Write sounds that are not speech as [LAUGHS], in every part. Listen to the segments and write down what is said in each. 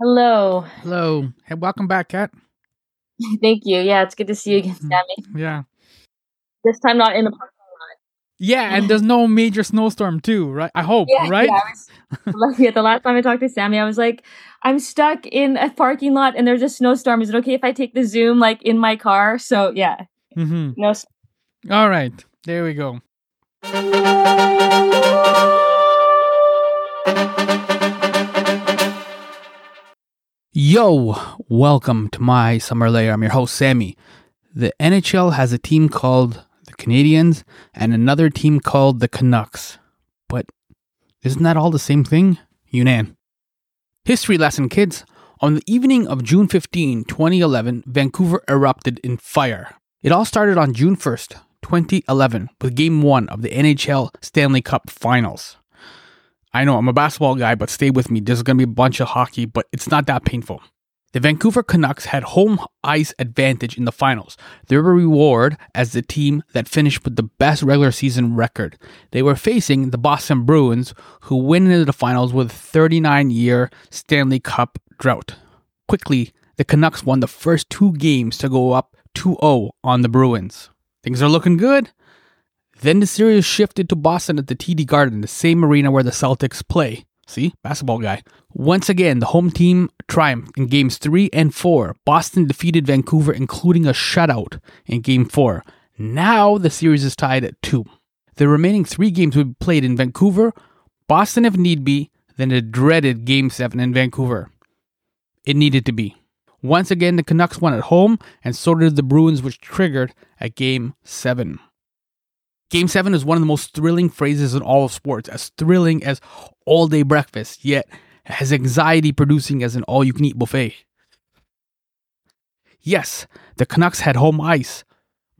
Hello. Hello. Hey, welcome back, Kat. [LAUGHS] Thank you. Yeah, it's good to see you again, Mhm. Sammy. Yeah. This time not in the parking lot. Yeah, and there's no major snowstorm too, right? I hope, Yeah, right? yeah. Was, [LAUGHS] yeah, the last time I talked to Sammy, I was like, I'm stuck in a parking lot and there's a snowstorm. Is it okay if I take the Zoom like in my car? So yeah, Mm-hmm. no. All right. There we go. Yo, welcome to My Summer Lair. I'm your host, Sammy. The NHL has a team called the Canadiens and another team called the Canucks. But isn't that all the same thing? Younan. History lesson, kids. On the evening of June 15, 2011, Vancouver erupted in fire. It all started on June 1st, 2011, with Game 1 of the NHL Stanley Cup Finals. I know I'm a basketball guy, but stay with me. There's going to be a bunch of hockey, but it's not that painful. The Vancouver Canucks had home ice advantage in the finals. They were rewarded as the team that finished with the best regular season record. They were facing the Boston Bruins, who went into the finals with a 39 year Stanley Cup drought. Quickly, the Canucks won the first two games to go up 2 0 on the Bruins. Things are looking good. Then the series shifted to Boston at the TD Garden, the same arena where the Celtics play. See, basketball guy. Once again, the home team triumphed in games 3 and 4. Boston defeated Vancouver, including a shutout in game 4. Now the series is tied at 2. The remaining three games will be played in Vancouver, Boston if need be, then the dreaded Game 7 in Vancouver. It needed to be. Once again, the Canucks won at home, and so did the Bruins, which triggered a Game 7. Game 7 is one of the most thrilling phrases in all of sports, as thrilling as all day breakfast, yet as anxiety producing as an all you can eat buffet. Yes, the Canucks had home ice,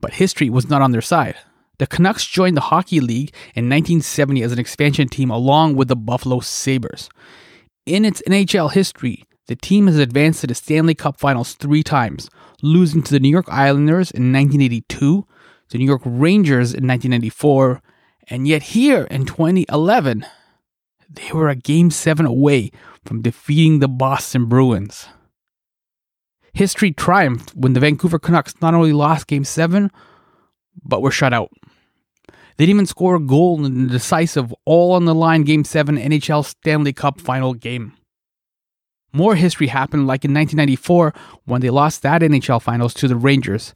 but history was not on their side. The Canucks joined the Hockey League in 1970 as an expansion team along with the Buffalo Sabres. In its NHL history, the team has advanced to the Stanley Cup Finals three times, losing to the New York Islanders in 1982, the New York Rangers in 1994, and yet here in 2011, they were a Game 7 away from defeating the Boston Bruins. History triumphed when the Vancouver Canucks not only lost Game 7, but were shut out. They didn't even score a goal in the decisive, all on the line Game 7 NHL Stanley Cup final game. More history happened like in 1994 when they lost that NHL finals to the Rangers.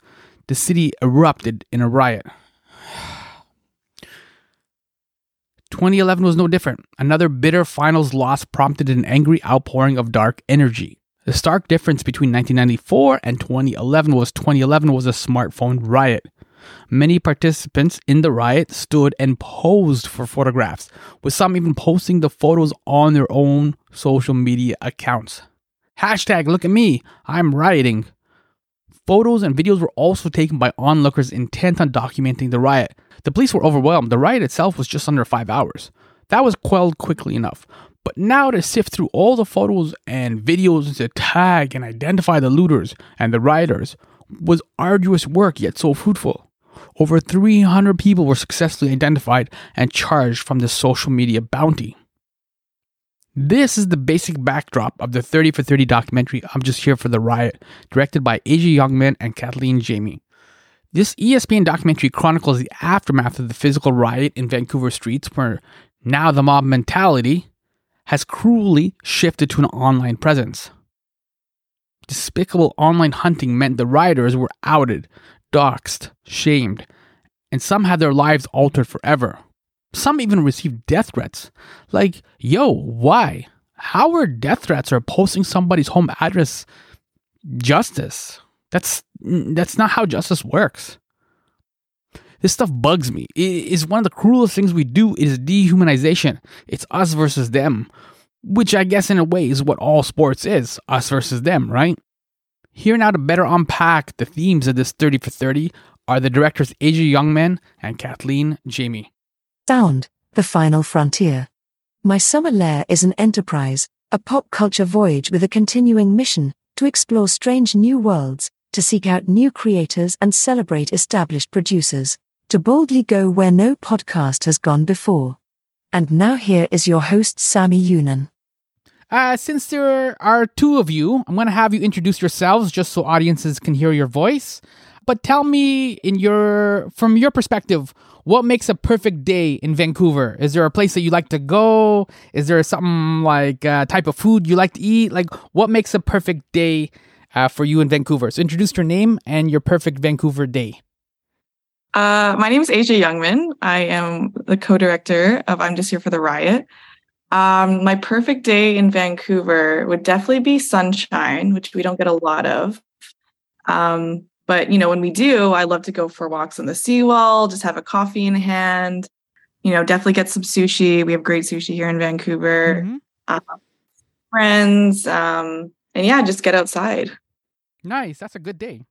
The city erupted in a riot. [SIGHS] 2011 was no different. Another bitter finals loss prompted an angry outpouring of dark energy. The stark difference between 1994 and 2011 was 2011 was a smartphone riot. Many participants in the riot stood and posed for photographs, with some even posting the photos on their own social media accounts. Hashtag look at me, I'm rioting. Photos and videos were also taken by onlookers intent on documenting the riot. The police were overwhelmed. The riot itself was just under five hours. That was quelled quickly enough. But now to sift through all the photos and videos to tag and identify the looters and the rioters was arduous work yet so fruitful. Over 300 people were successfully identified and charged from the social media bounty. This is the basic backdrop of the 30 for 30 documentary I'm Just Here for the Riot, directed by Asia Youngman and Kathleen Jayme. This ESPN documentary chronicles the aftermath of the physical riot in Vancouver streets, where now the mob mentality has cruelly shifted to an online presence. Despicable online hunting meant the rioters were outed, doxxed, shamed, and some had their lives altered forever. Some even received death threats. Like, yo, why? How are death threats or posting somebody's home address justice? That's that's not how justice works. This stuff bugs me. It is one of the cruelest things we do is dehumanization. It's us versus them, which I guess in a way is what all sports is, us versus them, right? Here now to better unpack the themes of this 30 for 30 are the directors Asia Youngman and Kathleen Jayme. Sound, The Final Frontier. My Summer Lair is an enterprise, a pop culture voyage with a continuing mission to explore strange new worlds, to seek out new creators and celebrate established producers, to boldly go where no podcast has gone before. And now here is your host, Sammy Younan. Uh, since there are two of you, I'm going to have you introduce yourselves just so audiences can hear your voice. But tell me, in your from your perspective, what makes a perfect day in Vancouver? Is there a place that you like to go? Is there something like a type of food you like to eat? Like, what makes a perfect day uh, for you in Vancouver? So, introduce your name and your perfect Vancouver day. Uh, my name is Asia Youngman. I am the co-director of I'm Just Here for the Riot. Um, my perfect day in Vancouver would definitely be sunshine, which we don't get a lot of. Um, but you know, when we do, I love to go for walks on the seawall, just have a coffee in hand. You know, definitely get some sushi. We have great sushi here in Vancouver. Mm-hmm. Uh, friends, um, and yeah, just get outside. Nice. That's a good day.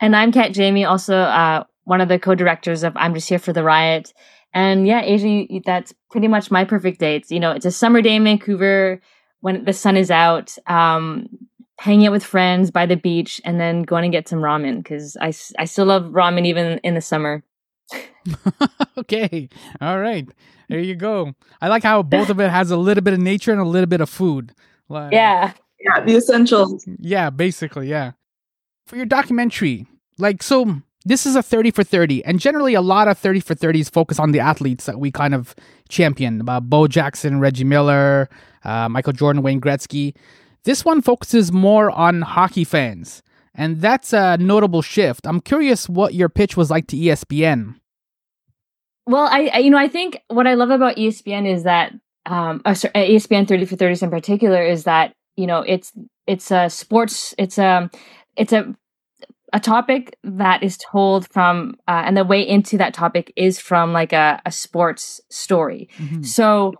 And I'm Kat Jayme, also uh, one of the co-directors of I'm Just Here for the Riot. And yeah, Asia, that's pretty much my perfect day. It's, you know, it's a summer day in Vancouver when the sun is out. Um, hanging out with friends by the beach and then going to get some ramen because I, I still love ramen even in the summer. [LAUGHS] okay. All right. There you go. I like how both of it has a little bit of nature and a little bit of food. Like, yeah. Yeah, the essentials. Yeah, basically, yeah. For your documentary, like, so this is a 30 for 30, and generally a lot of 30 for 30s focus on the athletes that we kind of champion, about Bo Jackson, Reggie Miller, uh, Michael Jordan, Wayne Gretzky. This one focuses more on hockey fans, and that's a notable shift. I'm curious what your pitch was like to ESPN. Well, I, I you know I think what I love about ESPN is that um, uh, sorry, ESPN 30 for 30s in particular is that you know it's it's a sports it's a it's a a topic that is told from uh, and the way into that topic is from like a, a sports story mm-hmm. so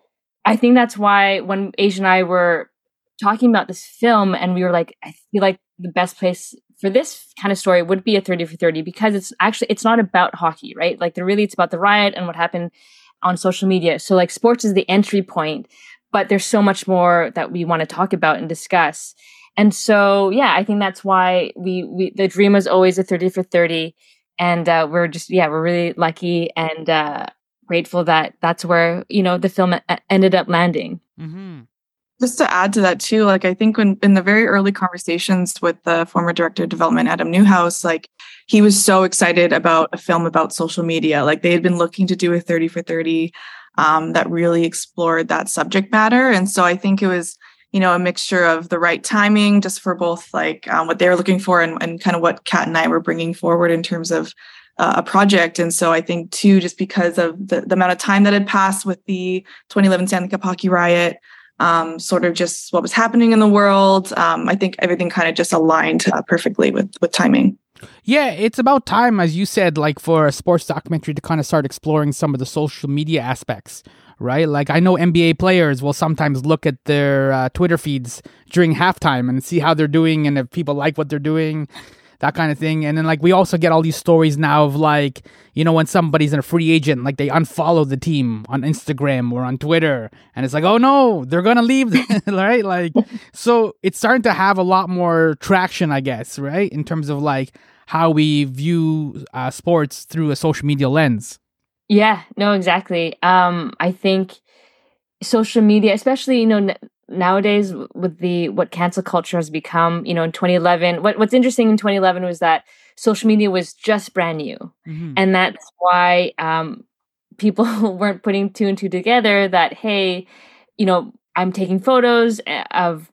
i think that's why when asia and i were talking about this film and we were like i feel like the best place for this kind of story would be a 30 for 30 because it's actually it's not about hockey right? Like really it's about the riot and what happened on social media. So like sports is the entry point but there's so much more that we want to talk about and discuss. And so yeah i think that's why we we the dream was always a 30 for 30 and uh, we're just yeah we're really lucky and uh, grateful that that's where you know the film ended up landing. Mm-hmm just to add to that too like i think when in the very early conversations with the former director of development adam newhouse like he was so excited about a film about social media. Like they had been looking to do a 30 for 30 um, that really explored that subject matter. And so i think it was you know a mixture of the right timing just for both like um, what they were looking for and, and kind of what kat and i were bringing forward in terms of uh, a project. And so i think too just because of the, the amount of time that had passed with the 2011 stanley cup hockey riot um, sort of just what was happening in the world. Um, I think everything kind of just aligned uh, perfectly with with timing. Yeah, it's about time, as you said, like for a sports documentary to kind of start exploring some of the social media aspects, right? Like I know NBA players will sometimes look at their uh, Twitter feeds during halftime and see how they're doing, and if people like what they're doing that kind of thing. And then like we also get all these stories now of like, you know, when somebody's in a free agent, like they unfollow the team on Instagram or on Twitter, and it's like, oh no, they're gonna leave, [LAUGHS] right? Like, so it's starting to have a lot more traction, I guess, right, in terms of like how we view uh, sports through a social media lens. Yeah, no, exactly. Um, I think social media, especially you know nowadays with the what cancel culture has become you know in 2011 what, what's interesting in 2011 was that social media was just brand new. Mm-hmm. and that's why um, people [LAUGHS] weren't putting two and two together that hey you know i'm taking photos eh, of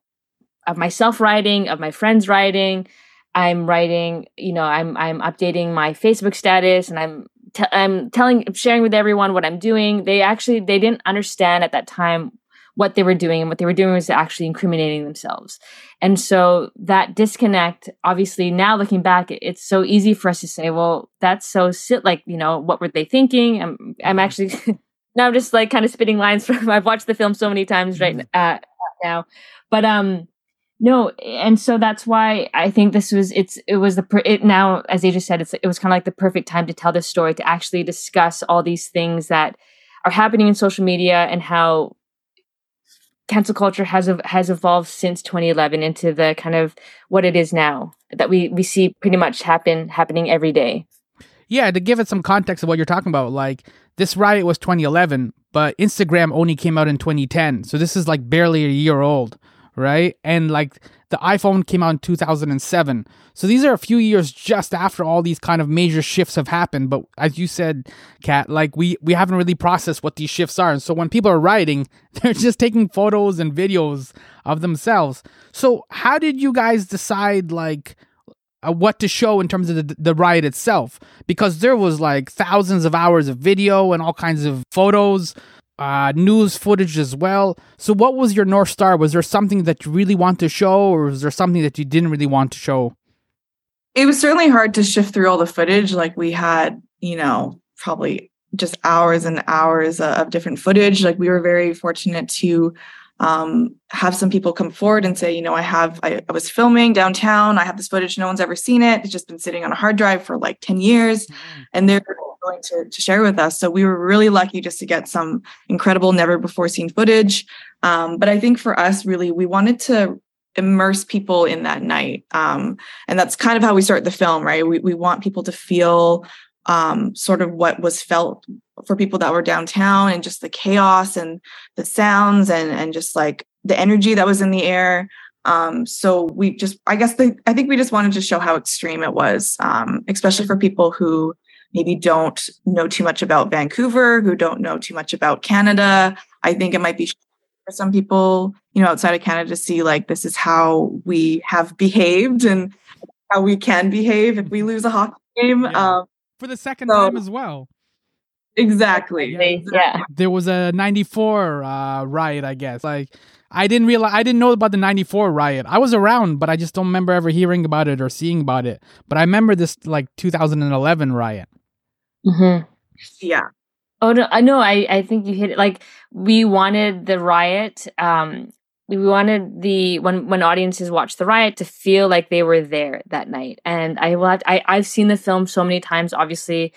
of myself writing of my friends writing. I'm writing you know i'm i'm updating my facebook status and i'm i i'm telling sharing with everyone what i'm doing. They actually they didn't understand at that time what they were doing and what they were doing was actually incriminating themselves. And so that disconnect obviously now looking back it's so easy for us to say well that's so sit like you know what were they thinking? I'm i'm actually [LAUGHS] now i'm just like kind of spitting lines [LAUGHS] from i've watched the film so many times right mm-hmm. uh, now. But um no and so that's why i think this was it's it was the per, it now as Asia said it's it was kind of like the perfect time to tell this story to actually discuss all these things that are happening in social media and how cancel culture has has evolved since 2011 into the kind of what it is now that we we see pretty much happen happening every day. Yeah, to give it some context of what you're talking about, like this riot was 2011, but Instagram only came out in 2010. So this is like barely a year old, right? And like the iPhone came out in 2007. So these are a few years just after all these kind of major shifts have happened. But as you said, Kat, like we we haven't really processed what these shifts are. And so when people are writing, [LAUGHS] they're just taking photos and videos of themselves. So how did you guys decide like uh, what to show in terms of the, the riot itself? Because there was like thousands of hours of video and all kinds of photos uh, news footage as well. So, what was your North Star? Was there something that you really want to show, or was there something that you didn't really want to show? It was certainly hard to shift through all the footage. Like, we had, you know, probably just hours and hours of different footage. Like, we were very fortunate to um, have some people come forward and say, you know, I have, I, I, was filming downtown. I have this footage. No one's ever seen it. It's just been sitting on a hard drive for like 10 years. Mm-hmm. And they're willing to, to share with us. So we were really lucky just to get some incredible, never before seen footage. Um, but I think for us, really, we wanted to immerse people in that night. Um, and that's kind of how we start the film, right? We, we want people to feel um, sort of what was felt for people that were downtown and just the chaos and the sounds and and just like the energy that was in the air um so we just i guess the, i think we just wanted to show how extreme it was um especially for people who maybe don't know too much about vancouver who don't know too much about canada i think it might be for some people you know outside of canada to see like this is how we have behaved and how we can behave if we lose a hockey game yeah. um for the second so, time as well Exactly. Yeah. yeah. There was a 94 uh, riot, I guess. Like I didn't realize I didn't know about the 94 riot. I was around, but I just don't remember ever hearing about it or seeing about it. But I remember this like 2011 riot. Mhm. Yeah. Oh no, I know. I I think you hit it. Like we wanted the riot um we wanted the when when audiences watch the riot to feel like they were there that night. And I will have, I I've seen the film so many times obviously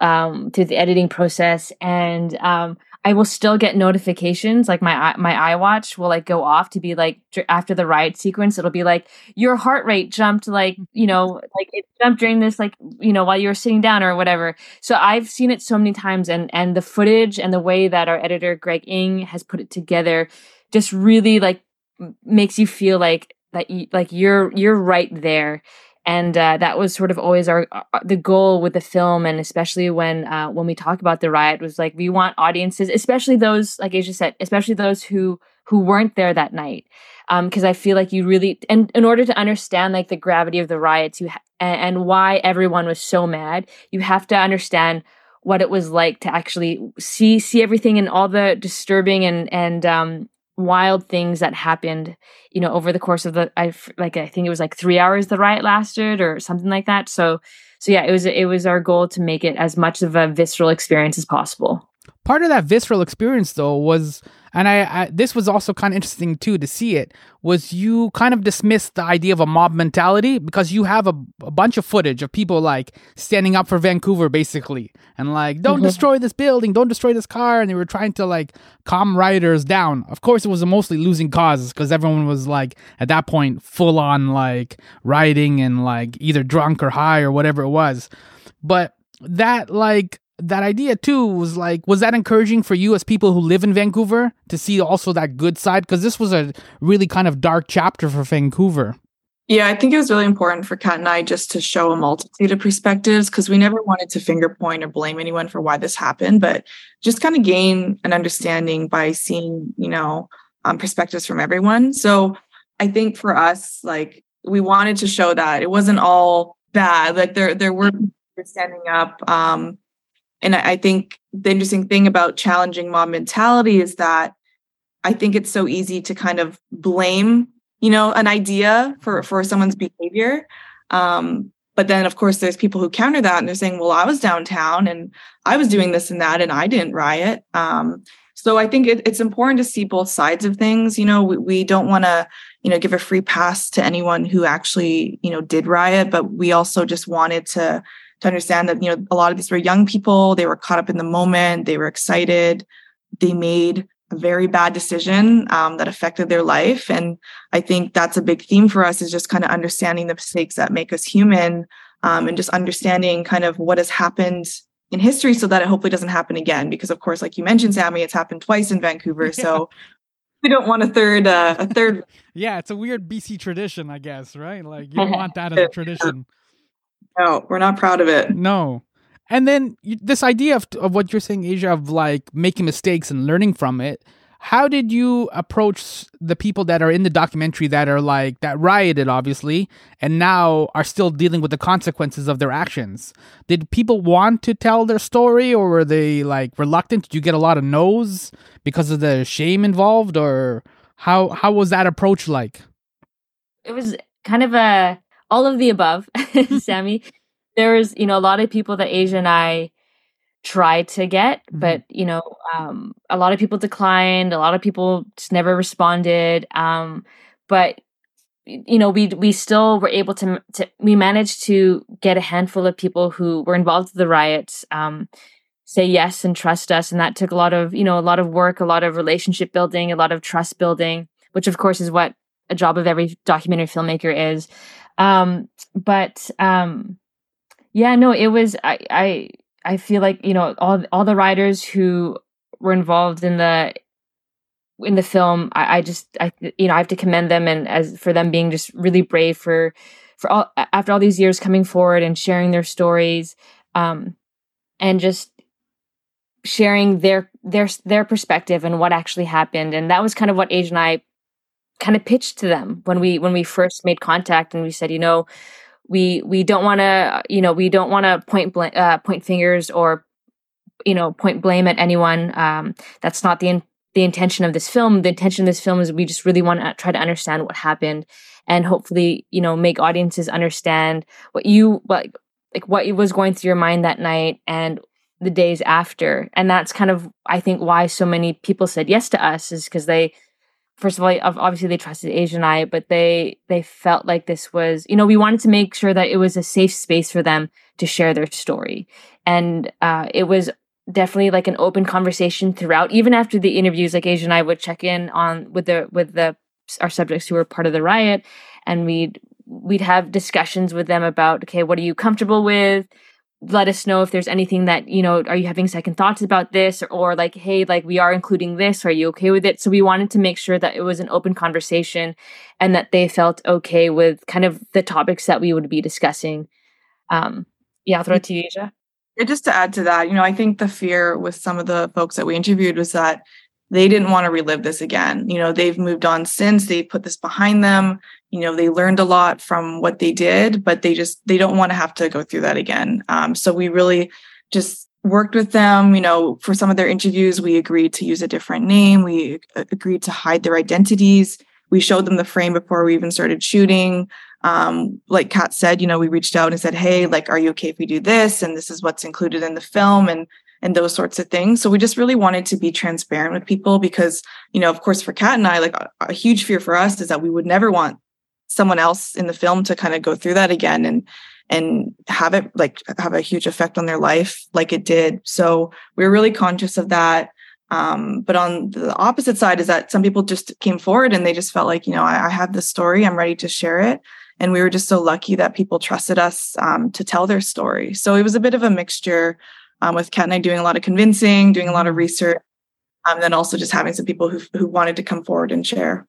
um, through the editing process, and um, I will still get notifications. Like my my iWatch will like go off to be like after the ride sequence, it'll be like your heart rate jumped like you know like it jumped during this like you know while you were sitting down or whatever. So I've seen it so many times, and and the footage and the way that our editor Greg Ing has put it together just really like makes you feel like that you like you're you're right there and uh, that was sort of always our uh, the goal with the film. And especially when uh, when we talk about the riot was like we want audiences especially those like Asia said especially those who who weren't there that night. Because um, I feel like you really and in order to understand like the gravity of the riots you ha- and, and why everyone was so mad you have to understand what it was like to actually see see everything and all the disturbing and and um, wild things that happened you know over the course of the i like i think it was like three hours the riot lasted or something like that. So so yeah it was it was our goal to make it as much of a visceral experience as possible part of that visceral experience though was and I, I, this was also kind of interesting too to see it was you kind of dismissed the idea of a mob mentality because you have a, a bunch of footage of people like standing up for Vancouver basically and like don't mm-hmm. destroy this building don't destroy this car and they were trying to like calm rioters down of course it was a mostly losing causes because everyone was like at that point full on like rioting and like either drunk or high or whatever it was but that like that idea too was like was that encouraging for you as people who live in Vancouver to see also that good side because this was a really kind of dark chapter for Vancouver. Yeah, I think it was really important for Kat and I just to show a multitude of perspectives because we never wanted to finger point or blame anyone for why this happened, but just kind of gain an understanding by seeing, you know, um, perspectives from everyone. So I think for us, like we wanted to show that it wasn't all bad. Like there, there were standing up. Um, and I think the interesting thing about challenging mob mentality is that I think it's so easy to kind of blame, you know, an idea for for someone's behavior. Um, but then, of course, there's people who counter that and they're saying, "Well, I was downtown and I was doing this and that, and I didn't riot." Um, so I think it, it's important to see both sides of things. You know, we, we don't want to, you know, give a free pass to anyone who actually, you know, did riot, but we also just wanted to to understand that you know a lot of these were young people they were caught up in the moment they were excited they made a very bad decision um, that affected their life and i think that's a big theme for us is just kind of understanding the mistakes that make us human um, and just understanding kind of what has happened in history so that it hopefully doesn't happen again. Because of course, like you mentioned, Sammy, it's happened twice in Vancouver. [LAUGHS] Yeah. So we don't want a third uh, a third [LAUGHS] yeah it's a weird bc tradition i guess right like you don't [LAUGHS] want that as a tradition no we're not proud of it. No. And then this idea of, of what you're saying asia of like making mistakes and learning from it how did you approach the people that are in the documentary that are like that rioted obviously and now are still dealing with the consequences of their actions? Did people want to tell their story or were they like reluctant? Did you get a lot of no's because of the shame involved or how how was that approach like? It was kind of a all of the above [LAUGHS] sammy [LAUGHS] there was you know a lot of people that asia and i tried to get, mm-hmm. but you know, um, a lot of people declined. A lot of people just never responded. Um, but you know, we we still were able to, to we managed to get a handful of people who were involved in the riots um, say yes and trust us, and that took a lot of you know a lot of work, a lot of relationship building, a lot of trust building, which of course is what a job of every documentary filmmaker is. Um, but um, yeah, no, it was I I I feel like you know all all the writers who were involved in the in the film. I, I just I you know I have to commend them and as for them being just really brave for for all after all these years coming forward and sharing their stories um, and just sharing their their their perspective and what actually happened and that was kind of what Asia and I kind of pitched to them when we when we first made contact and we said you know we we don't want to you know we don't want to point bl- uh, point fingers or you know point blame at anyone. Um, that's not the in- the intention of this film. The intention of this film is we just really want to try to understand what happened and hopefully you know make audiences understand what you what like what was going through your mind that night and the days after. And that's kind of i think why so many people said yes to us is because they first of all obviously they trusted asia and i but they they felt like this was you know we wanted to make sure that it was a safe space for them to share their story. And uh, it was definitely like an open conversation throughout even after the interviews like asia and i would check in on with the with the our subjects who were part of the riot and we'd we'd have discussions with them about okay what are you comfortable with let us know if there's anything that you know are you having second thoughts about this or, or, like hey like we are including this are you okay with it so we wanted to make sure that it was an open conversation and that they felt okay with kind of the topics that we would be discussing um yeah throw it to you Asia. Yeah, just to add to that you know i think the fear with some of the folks that we interviewed was that they didn't want to relive this again. You know, they've moved on since they put this behind them. You know, they learned a lot from what they did, but they just they don't want to have to go through that again. Um, so we really just worked with them. You know, for some of their interviews, we agreed to use a different name. We agreed to hide their identities. We showed them the frame before we even started shooting. Um, like Kat said, you know, we reached out and said, "Hey, like, are you okay if we do this?" And this is what's included in the film, and and those sorts of things. So we just really wanted to be transparent with people because, you know, of course, for Kat and I, like a, a, huge fear for us is that we would never want someone else in the film to kind of go through that again and and have it like have a huge effect on their life like it did. So we are really conscious of that. Um, but on the opposite side is that some people just came forward and they just felt like, you know, I, I have this story, I'm ready to share it. And we were just so lucky that people trusted us um, to tell their story. So it was a bit of a mixture um, with Kat and I doing a lot of convincing, doing a lot of research, um, and then also just having some people who who wanted to come forward and share.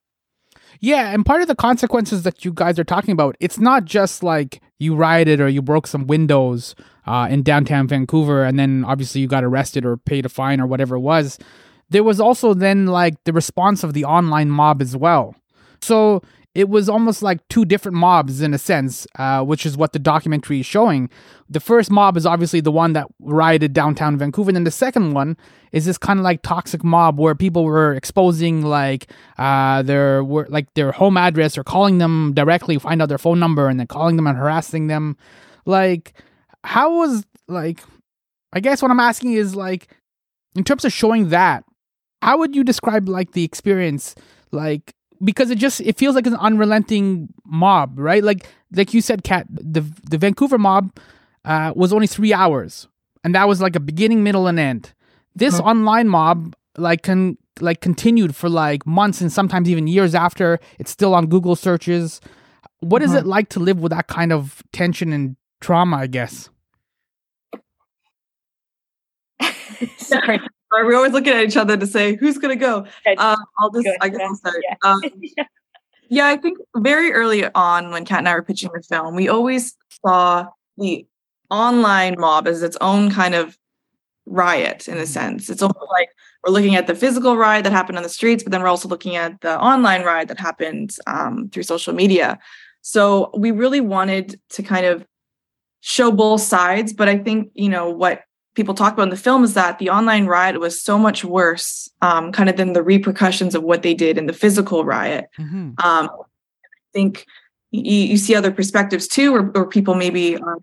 Yeah, and part of the consequences that you guys are talking about, it's not just like you rioted or you broke some windows uh, in downtown Vancouver, and then obviously you got arrested or paid a fine or whatever it was. There was also then like the response of the online mob as well. So it was almost like two different mobs in a sense, uh, which is what the documentary is showing. The first mob is obviously the one that rioted downtown Vancouver, and then the second one is this kind of like toxic mob where people were exposing like uh, their like their home address or calling them directly, find out their phone number, and then calling them and harassing them. Like, how was like? I guess what I'm asking is like, in terms of showing that, how would you describe like the experience? Like, because it just it feels like an unrelenting mob, right? Like like you said, Kat, the the Vancouver mob uh, was only three hours, and that was like a beginning, middle, and end. This huh. online mob like can like continued for like months and sometimes even years after. It's still on Google searches. What is uh-huh. it like to live with that kind of tension and trauma, I guess. [LAUGHS] Sorry. We're always looking at each other to say who's going to go. Um, I'll just, I guess I'll start. Yeah. Um, [LAUGHS] yeah, I think very early on when Kat and I were pitching the film, we always saw the online mob as its own kind of riot in a sense. It's almost like we're looking at the physical riot that happened on the streets, but then we're also looking at the online riot that happened um, through social media. So we really wanted to kind of show both sides, but I think you know what people talk about in the film is that the online riot was so much worse, um, kind of than the repercussions of what they did in the physical riot. Mm-hmm. Um, I think you, you see other perspectives too, where, where people maybe, are,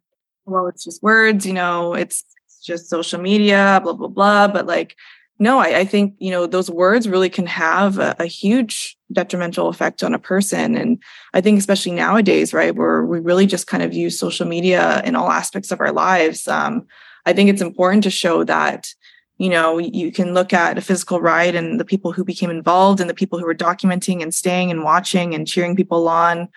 well, it's just words, you know, it's, it's just social media, blah blah blah. But like, no, I, I think you know those words really can have a, a, huge detrimental effect on a person, and I think especially nowadays, right, where we really just kind of use social media in all aspects of our lives. Um, I think it's important to show that you know you can look at a physical ride and the people who became involved and the people who were documenting and staying and watching and cheering people on.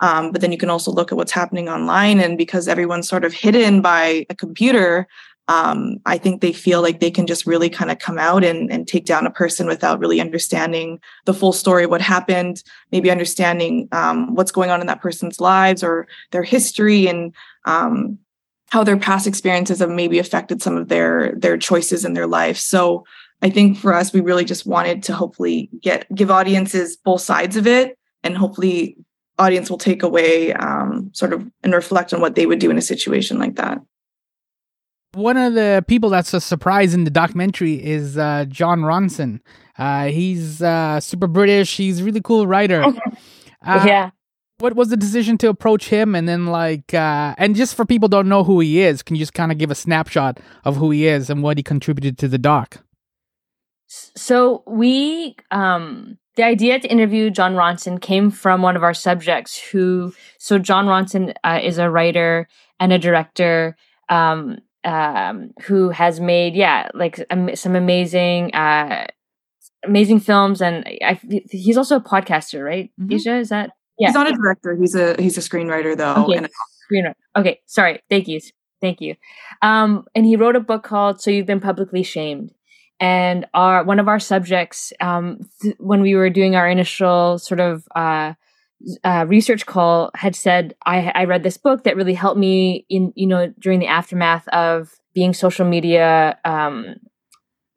Um, but then you can also look at what's happening online and because everyone's sort of hidden by a computer um, i think they feel like they can just really kind of come out and, and take down a person without really understanding the full story what happened maybe understanding um, what's going on in that person's lives or their history and um, how their past experiences have maybe affected some of their their choices in their life so i think for us we really just wanted to hopefully get give audiences both sides of it and hopefully audience will take away um, sort of and reflect on what they would do in a situation like that one of the people that's a surprise in the documentary is uh, Jon Ronson. Uh, he's uh, super British. He's a really cool writer. Uh, [LAUGHS] yeah. What was the decision to approach him, and then like, uh, and just for people don't know who he is, can you just kind of give a snapshot of who he is and what he contributed to the doc? So we, um, the idea to interview Jon Ronson came from one of our subjects who, so Jon Ronson uh, is a writer and a director. Um, um, who has made yeah like um, some amazing uh, amazing films and I, he's also a podcaster right mm-hmm. Asia is that yeah. he's not a director. He's a he's a screenwriter though okay. and screenwriter okay sorry. Thank you thank you. Um and he wrote a book called so you've been publicly shamed. And our one of our subjects um th- when we were doing our initial sort of uh uh, research call had said I, I read this book that really helped me in you know during the aftermath of being social media um,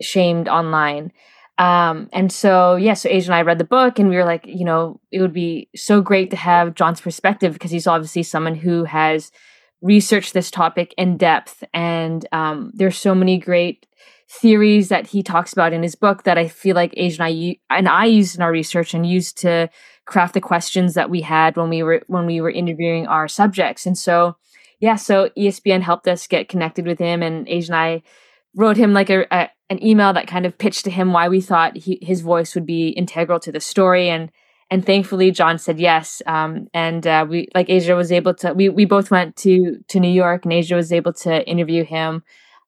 shamed online um, and so yeah so Asia and I read the book and we were like you know it would be so great to have Jon's perspective because he's obviously someone who has researched this topic in depth and um, there's so many great theories that he talks about in his book that I feel like Asia and I and I used in our research and used to craft the questions that we had when we were when we were interviewing our subjects. And so, yeah, so ESPN helped us get connected with him, and Asia and I wrote him like a, a an email that kind of pitched to him why we thought he, his voice would be integral to the story and and thankfully Jon said yes um, and uh, we like Asia was able to we we both went to to New York and Asia was able to interview him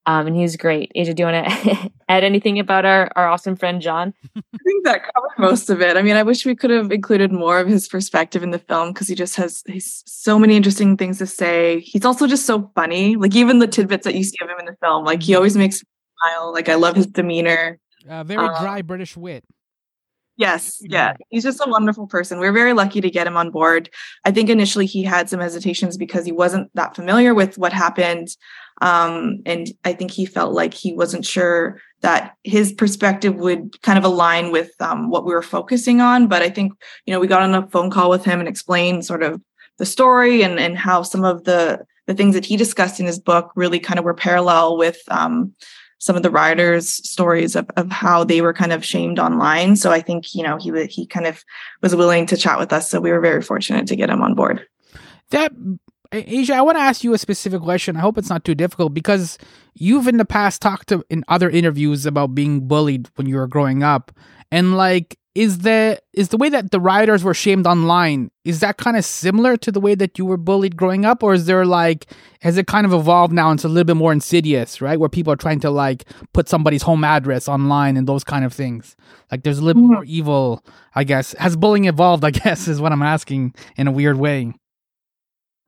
um, and he was great. Asia, do you want to [LAUGHS] add anything about our, our awesome friend Jon I think that covered most of it. I mean, I wish we could have included more of his perspective in the film because he just has he's so many interesting things to say. He's also just so funny. Like even the tidbits that you see of him in the film, like he always makes smile. Like I love his demeanor. Uh, very dry um, British wit. Yes, yeah. He's just a wonderful person. We're very lucky to get him on board. I think initially he had some hesitations because he wasn't that familiar with what happened. Um, and I think he felt like he wasn't sure that his perspective would kind of align with um, what we were focusing on. But I think, you know, we got on a phone call with him and explained sort of the story and, and how some of the, the things that he discussed in his book really kind of were parallel with um, some of the writers' stories of, of how they were kind of shamed online. So I think, you know, he he kind of was willing to chat with us. So we were very fortunate to get him on board. That Asia, I want to ask you a specific question. I hope it's not too difficult because you've in the past talked to in other interviews about being bullied when you were growing up. And like is the is the way that the writers were shamed online is that kind of similar to the way that you were bullied growing up? Or is there like has it kind of evolved now it's a little bit more insidious right? Where people are trying to like put somebody's home address online and those kind of things? Like there's a little mm-hmm. more evil i guess. Has bullying evolved i [LAUGHS] guess is what i'm asking in a weird way.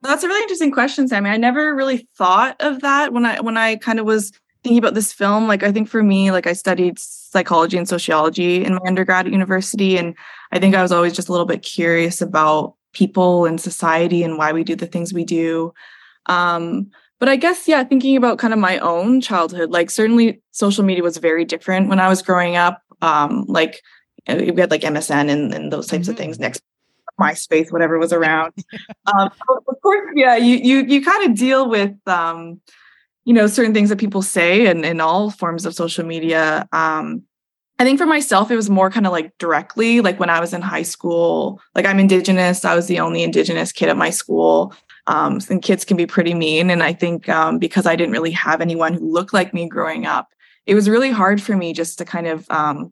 That's a really interesting question, Sammy. I never really thought of that when I when I kind of was thinking about this film. Like I think for me, like I studied psychology and sociology in my undergrad at university, and I think I was always just a little bit curious about people and society and why we do the things we do. Um, but I guess yeah, thinking about kind of my own childhood, like certainly social media was very different when I was growing up. Um, like we had like MSN and, and those types mm-hmm. of things next MySpace, whatever was [LAUGHS] around. um, of course, yeah, you you you kind of deal with um, you know certain things that people say and in all forms of social media. Um, I think for myself, it was more kind of like directly, like when I was in high school. Like I'm Indigenous, I was the only Indigenous kid at my school. Um, and kids can be pretty mean, and I think um, because I didn't really have anyone who looked like me growing up, it was really hard for me just to kind of um,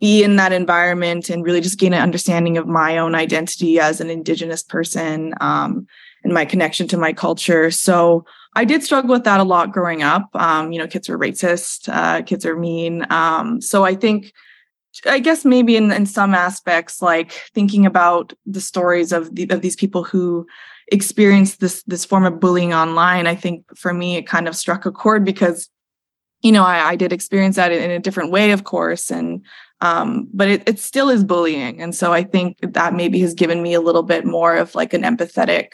be in that environment and really just gain an understanding of my own identity as an indigenous person um, and my connection to my culture so i did struggle with that a lot growing up. Um, you know kids are racist uh, kids are mean. Um, so i think i guess maybe in, in some aspects like thinking about the stories of, the, of these people who experienced this this form of bullying online i think for me it kind of struck a chord because you know, I, I did experience that in a different way, of course, and um, but it, it still is bullying, and so I think that maybe has given me a little bit more of like an empathetic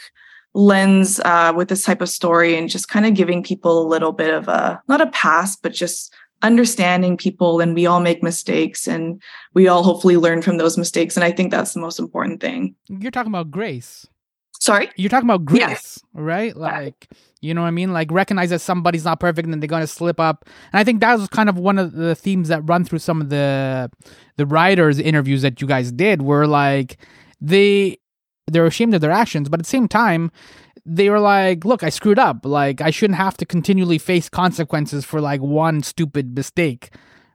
lens uh, with this type of story, and just kind of giving people a little bit of a not a pass, but just understanding people, and we all make mistakes, and we all hopefully learn from those mistakes, and I think that's the most important thing. You're talking about grace. Sorry, you're talking about grace, right? Like. You know what I mean? Like recognize that somebody's not perfect and they're gonna slip up. And I think that was kind of one of the themes that run through some of the the writers' interviews that you guys did, were like they they're ashamed of their actions, but at the same time, they were like, "Look, I screwed up. Like I shouldn't have to continually face consequences for like one stupid mistake."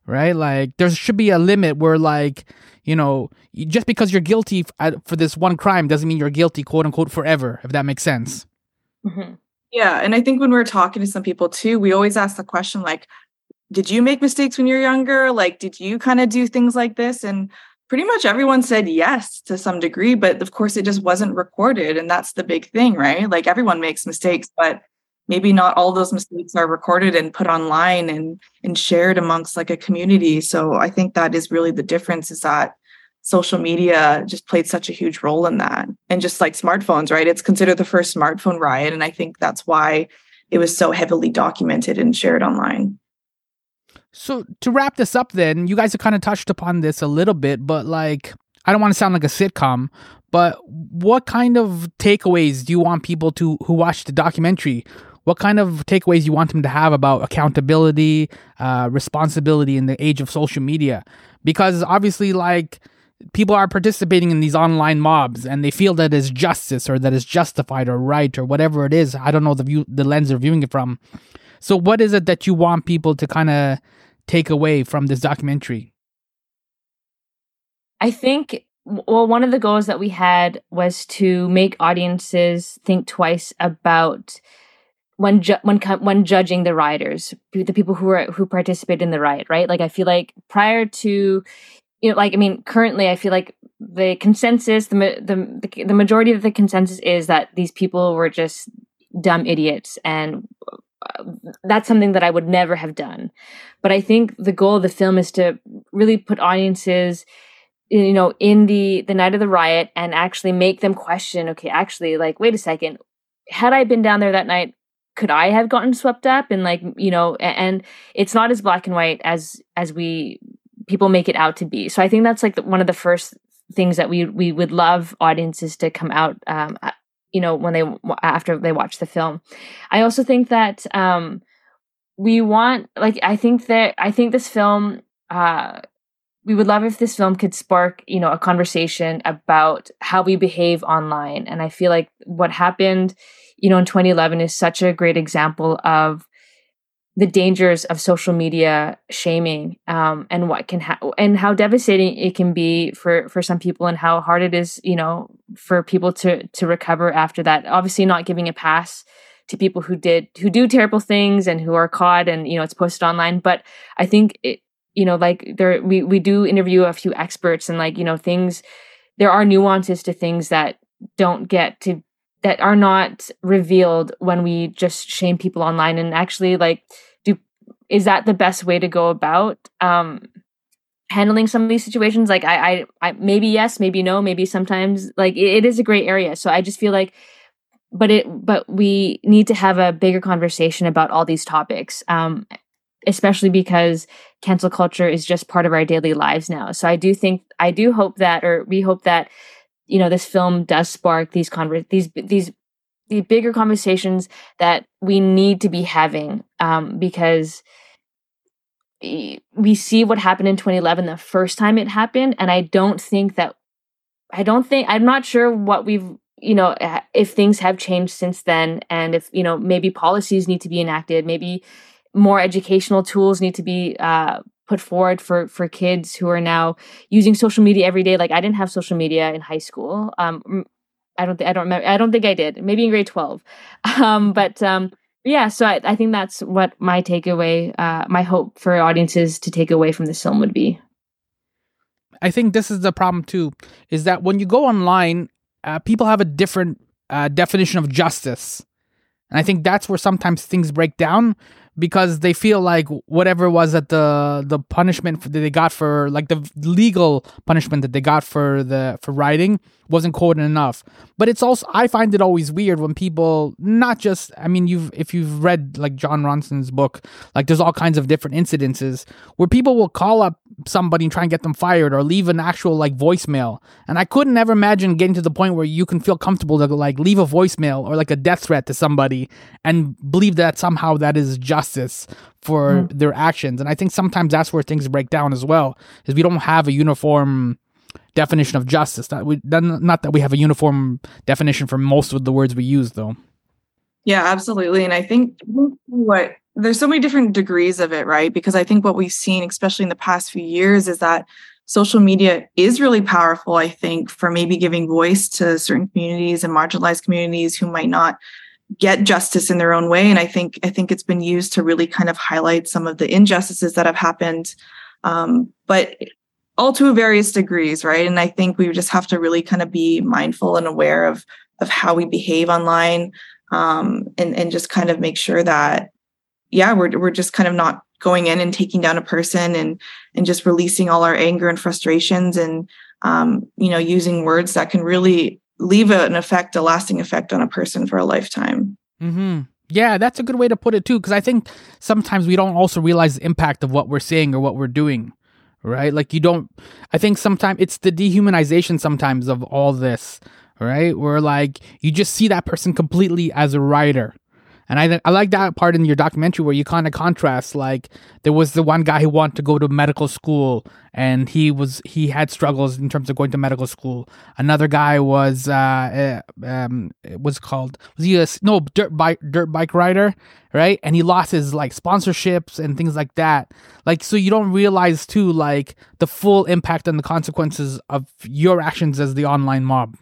Right? Like there should be a limit where like you know, just because you're guilty for this one crime doesn't mean you're guilty, quote unquote, forever. If that makes sense. Mm-hmm. Yeah. And I think when we're talking to some people too, we always ask the question like, did you make mistakes when you're younger? Like, did you kind of do things like this? And pretty much everyone said yes to some degree, but of course it just wasn't recorded. And that's the big thing, right? Like everyone makes mistakes, but maybe not all those mistakes are recorded and put online and and shared amongst like a community. So I think that is really the difference is that social media just played such a huge role in that. And just like smartphones, right? It's considered the first smartphone riot. And I think that's why it was so heavily documented and shared online. So to wrap this up, then, you guys have kind of touched upon this a little bit, but like, I don't want to sound like a sitcom, but what kind of takeaways do you want people to who watch the documentary? What kind of takeaways you want them to have about accountability, uh, responsibility in the age of social media? Because obviously, like people are participating in these online mobs and they feel that it's justice or that it's justified or right or whatever it is. I don't know the view, the lens they're viewing it from. So, what is it that you want people to kind of take away from this documentary? I think, well, one of the goals that we had was to make audiences think twice about when ju- when when judging the rioters, the people who are who participate in the riot, right? Like I feel like prior to you know, like I mean, currently I feel like the consensus, the the the majority of the consensus is that these people were just dumb idiots, and that's something that I would never have done. But I think the goal of the film is to really put audiences, you know, in the the night of the riot and actually make them question. Okay, actually, like, wait a second, had I been down there that night, could I have gotten swept up and like you know and it's not as black and white as as we people make it out to be. So I think that's like one of the first things that we we would love audiences to come out um, you know when they after they watch the film. I also think that um, we want like I think that I think this film uh, we would love if this film could spark you know a conversation about how we behave online and i feel like what happened you know in 2011 is such a great example of the dangers of social media shaming um, and what can ha- and how devastating it can be for for some people and how hard it is you know for people to to recover after that. Obviously not giving a pass to people who did who do terrible things and who are caught and you know it's posted online. But i think it you know like there we we do interview a few experts and like you know things there are nuances to things that don't get to that are not revealed when we just shame people online and actually like do is that the best way to go about um handling some of these situations? Like I, I i maybe yes maybe no maybe sometimes like it, it is a great area. So i just feel like but it but we need to have a bigger conversation about all these topics um especially because cancel culture is just part of our daily lives now. So i do think i do hope that or we hope that you know this film does spark these conver- these these the bigger conversations that we need to be having um, because we see what happened in 2011 the first time it happened and i don't think that i don't think i'm not sure what we've you know if things have changed since then and if you know maybe policies need to be enacted maybe more educational tools need to be uh, put forward for for kids who are now using social media every day. Like I didn't have social media in high school. Um, I don't think I don't remember. I don't think I did. Maybe in grade twelve. [LAUGHS] Um, but um, yeah, so I, I think that's what my takeaway, uh, my hope for audiences to take away from this film would be. I think this is the problem too, is that when you go online, uh, people have a different uh, definition of justice, and I think that's where sometimes things break down because they feel like whatever was that the the punishment that they got for like the legal punishment that they got for the for writing wasn't quoted enough. But it's also I find it always weird when people not just I mean you've if you've read like Jon Ronson's book, like there's all kinds of different incidences where people will call up somebody and try and get them fired or leave an actual like voicemail. And I couldn't ever imagine getting to the point where you can feel comfortable to like leave a voicemail or like a death threat to somebody and believe that somehow that is justice for mm. their actions. And I think sometimes that's where things break down as well, is we don't have a uniform definition of justice. That we not that we have a uniform definition for most of the words we use, though. Yeah, absolutely. And I think what there's so many different degrees of it, right? Because I think what we've seen, especially in the past few years, is that social media is really powerful, I think, for maybe giving voice to certain communities and marginalized communities who might not get justice in their own way. And I think I think it's been used to really kind of highlight some of the injustices that have happened. Um, but all to various degrees, right? And I think we just have to really kind of be mindful and aware of of how we behave online, um, and and just kind of make sure that, yeah, we're we're just kind of not going in and taking down a person and and just releasing all our anger and frustrations and um, you know using words that can really leave an effect, a lasting effect on a person for a lifetime. Mm-hmm. Yeah, that's a good way to put it too, because I think sometimes we don't also realize the impact of what we're saying or what we're doing right? Like you don't. I think sometimes it's the dehumanization sometimes of all this, right? Where like you just see that person completely as a writer, and I, I like that part in your documentary where you kind of contrast like there was the one guy who wanted to go to medical school and he was he had struggles in terms of going to medical school. Another guy was uh, uh um was called was he a no dirt bike dirt bike rider, right? And he lost his like sponsorships and things like that. Like so you don't realize too like the full impact and the consequences of your actions as the online mob.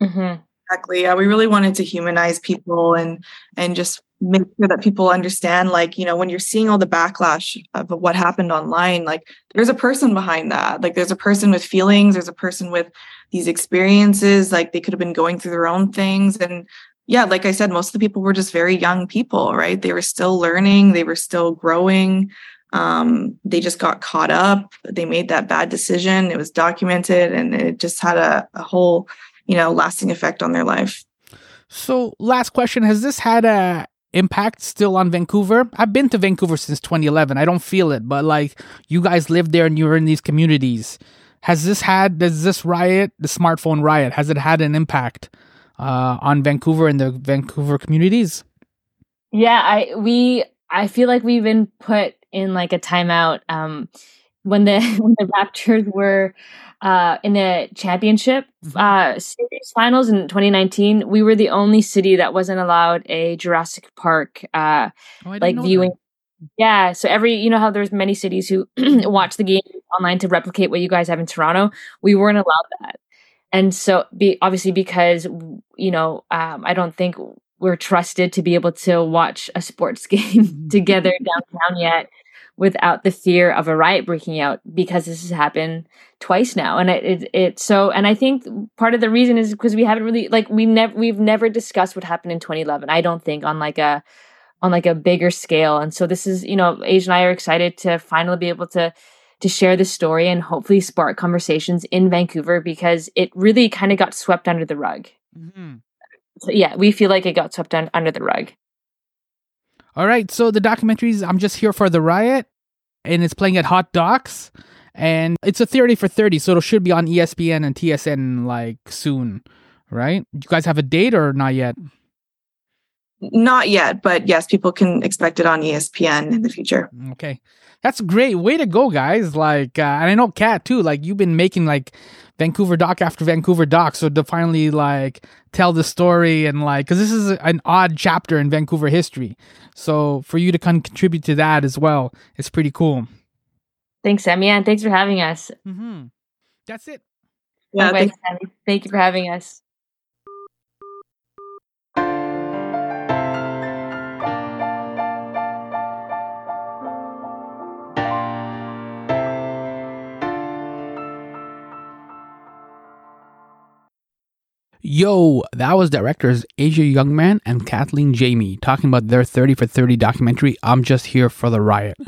Mm-hmm. Exactly. Yeah, we really wanted to humanize people and and just make sure that people understand like you know when you're seeing all the backlash of what happened online like there's a person behind that. Like there's a person with feelings there's a person with these experiences like they could have been going through their own things. And yeah like i said most of the people were just very young people right? They were still learning they were still growing. Um, they just got caught up they made that bad decision it was documented and it just had a, a whole you know lasting effect on their life. So last question has this had a impact still on Vancouver? I've been to Vancouver since 2011. I don't feel it, but like you guys live there and you're in these communities. Has this had does this riot, the smartphone riot, has it had an impact uh, on Vancouver and the Vancouver communities? Yeah, I we I feel like we've been put in like a timeout um when the [LAUGHS] when the Raptors were uh, in the championship mm-hmm. uh, series finals in 2019, we were the only city that wasn't allowed a Jurassic Park uh, oh, like viewing. That. Yeah, so every you know how there's many cities who [CLEARS THROAT] watch the game online to replicate what you guys have in Toronto. We weren't allowed that, and so be obviously because you know um, I don't think we're trusted to be able to watch a sports [LAUGHS] game together downtown yet without the fear of a riot breaking out because this has happened twice now. And it, it, it so and i think part of the reason is because we haven't really like we never we've never discussed what happened in 2011 i don't think on like a on like a bigger scale. And so this is you know Asia and i are excited to finally be able to to share this story and hopefully spark conversations in vancouver because it really kind of got swept under the rug. Mm-hmm. So yeah we feel like it got swept un- under the rug all right, so the documentaries I'm just here for the riot, and it's playing at Hot Docs, and it's a 30 for 30, so it should be on ESPN and TSN like soon, right? You guys have a date or not yet? Not yet, but yes, people can expect it on ESPN in the future. Okay. That's great. Way to go, guys. Like, uh, and I know Kat too, like you've been making like Vancouver doc after Vancouver doc. So to finally like tell the story and like, cause this is an odd chapter in Vancouver history. So for you to kind of contribute to that as well, it's pretty cool. Thanks, Sammy. And thanks for having us. Mm-hmm. That's it. Yeah, thanks. Thank you for having us. Yo, that was directors Asia Youngman and Kathleen Jayme talking about their 30 for 30 documentary, I'm Just Here for the Riot.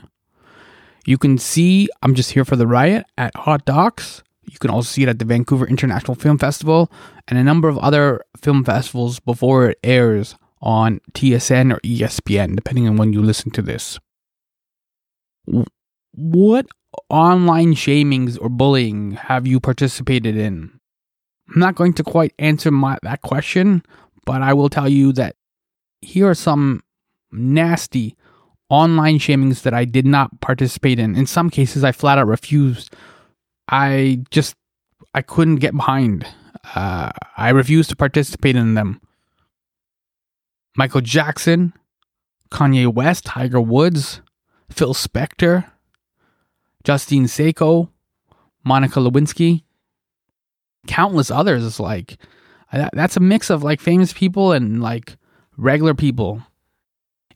You can see I'm Just Here for the Riot at Hot Docs. You can also see it at the Vancouver International Film Festival and a number of other film festivals before it airs on TSN or ESPN, depending on when you listen to this. What online shamings or bullying have you participated in? I'm not going to quite answer my, that question, but I will tell you that here are some nasty online shamings that I did not participate in. In some cases, I flat out refused. I just I couldn't get behind. Uh, I refused to participate in them. Michael Jackson, Kanye West, Tiger Woods, Phil Spector, Justine Sacco, Monica Lewinsky, countless others. It's like that's a mix of like famous people and like regular people.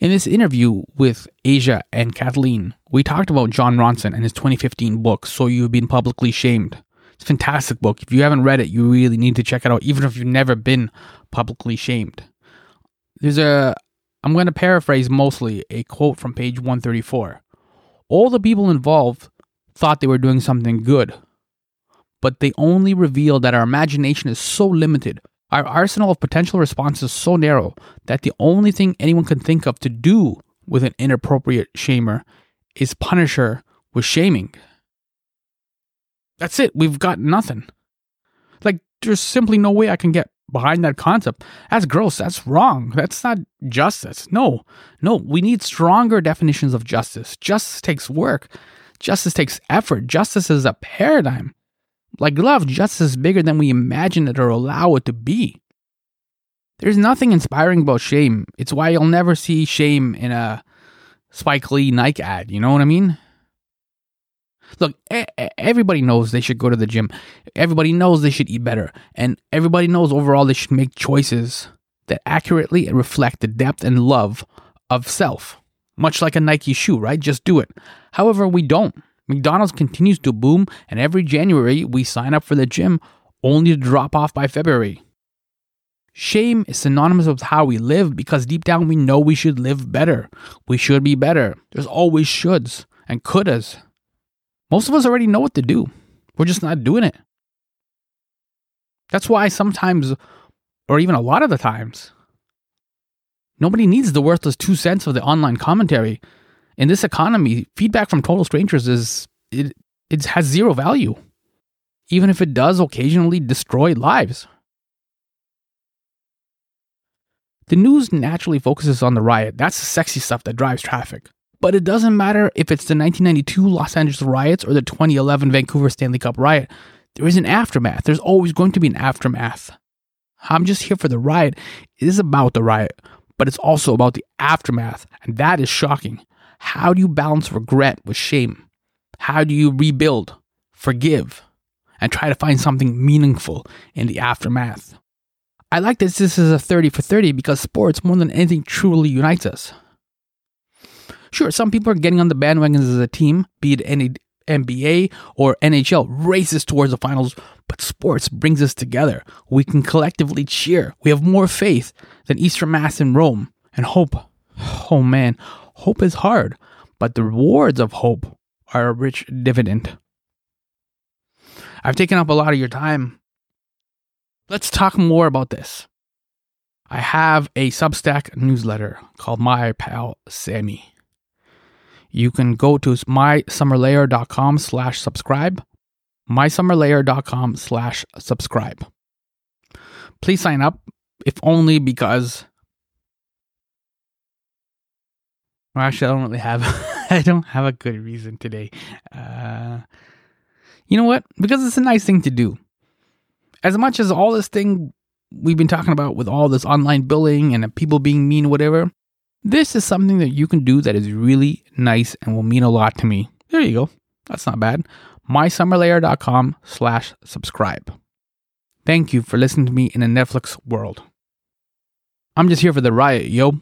In this interview with Asia and Kathleen, we talked about Jon Ronson and his 2015 book, So You've Been Publicly Shamed. It's a fantastic book. If you haven't read it, you really need to check it out, even if you've never been publicly shamed. There's a, I'm going to paraphrase mostly a quote from page 134. All the people involved thought they were doing something good, but they only reveal that our imagination is so limited, our arsenal of potential responses so narrow, that the only thing anyone can think of to do with an inappropriate shamer is punish her with shaming. That's it. We've got nothing. Like, there's simply no way I can get behind that concept. That's gross. That's wrong. That's not justice. No, no, we need stronger definitions of justice. Justice takes work, justice takes effort. Justice is a paradigm. Like love, justice is bigger than we imagine it or allow it to be. There's nothing inspiring about shame. It's why you'll never see shame in a Spike Lee Nike ad. You know what I mean? Look, everybody knows they should go to the gym. Everybody knows they should eat better. And everybody knows overall they should make choices that accurately reflect the depth and love of self. Much like a Nike shoe, right? Just do it. However, we don't. McDonald's continues to boom, and every January we sign up for the gym only to drop off by February. Shame is synonymous with how we live because deep down we know we should live better. We should be better. There's always shoulds and couldas. Most of us already know what to do. We're just not doing it. That's why sometimes, or even a lot of the times, nobody needs the worthless two cents of the online commentary in this economy, feedback from total strangers is it it has zero value, even if it does occasionally destroy lives. The news naturally focuses on the riot. That's the sexy stuff that drives traffic. But it doesn't matter if it's the 1992 Los Angeles riots or the 2011 Vancouver Stanley Cup riot. There is an aftermath. There's always going to be an aftermath. I'm just here for the riot. It is about the riot, but it's also about the aftermath, and that is shocking. How do you balance regret with shame? How do you rebuild, forgive, and try to find something meaningful in the aftermath? I like this. This is a 30 for 30 because sports, more than anything, truly unites us. Sure, some people are getting on the bandwagons as a team, be it any NBA or NHL, races towards the finals, but sports brings us together. We can collectively cheer. We have more faith than Easter Mass in Rome. And hope, oh man, hope is hard, but the rewards of hope are a rich dividend. I've taken up a lot of your time. Let's talk more about this. I have a Substack newsletter called My Pal Sammy. You can go to mysummerlair.com slash subscribe, mysummerlair.com slash subscribe. Please sign up, if only because well, actually, I don't really have. [LAUGHS] I don't have a good reason today. Uh, you know what? Because it's a nice thing to do. As much as all this thing we've been talking about with all this online billing and people being mean, whatever, this is something that you can do that is really nice and will mean a lot to me. There you go. That's not bad. MySummerLair.com slash subscribe. Thank you for listening to me in a Netflix world. I'm just here for the riot, yo.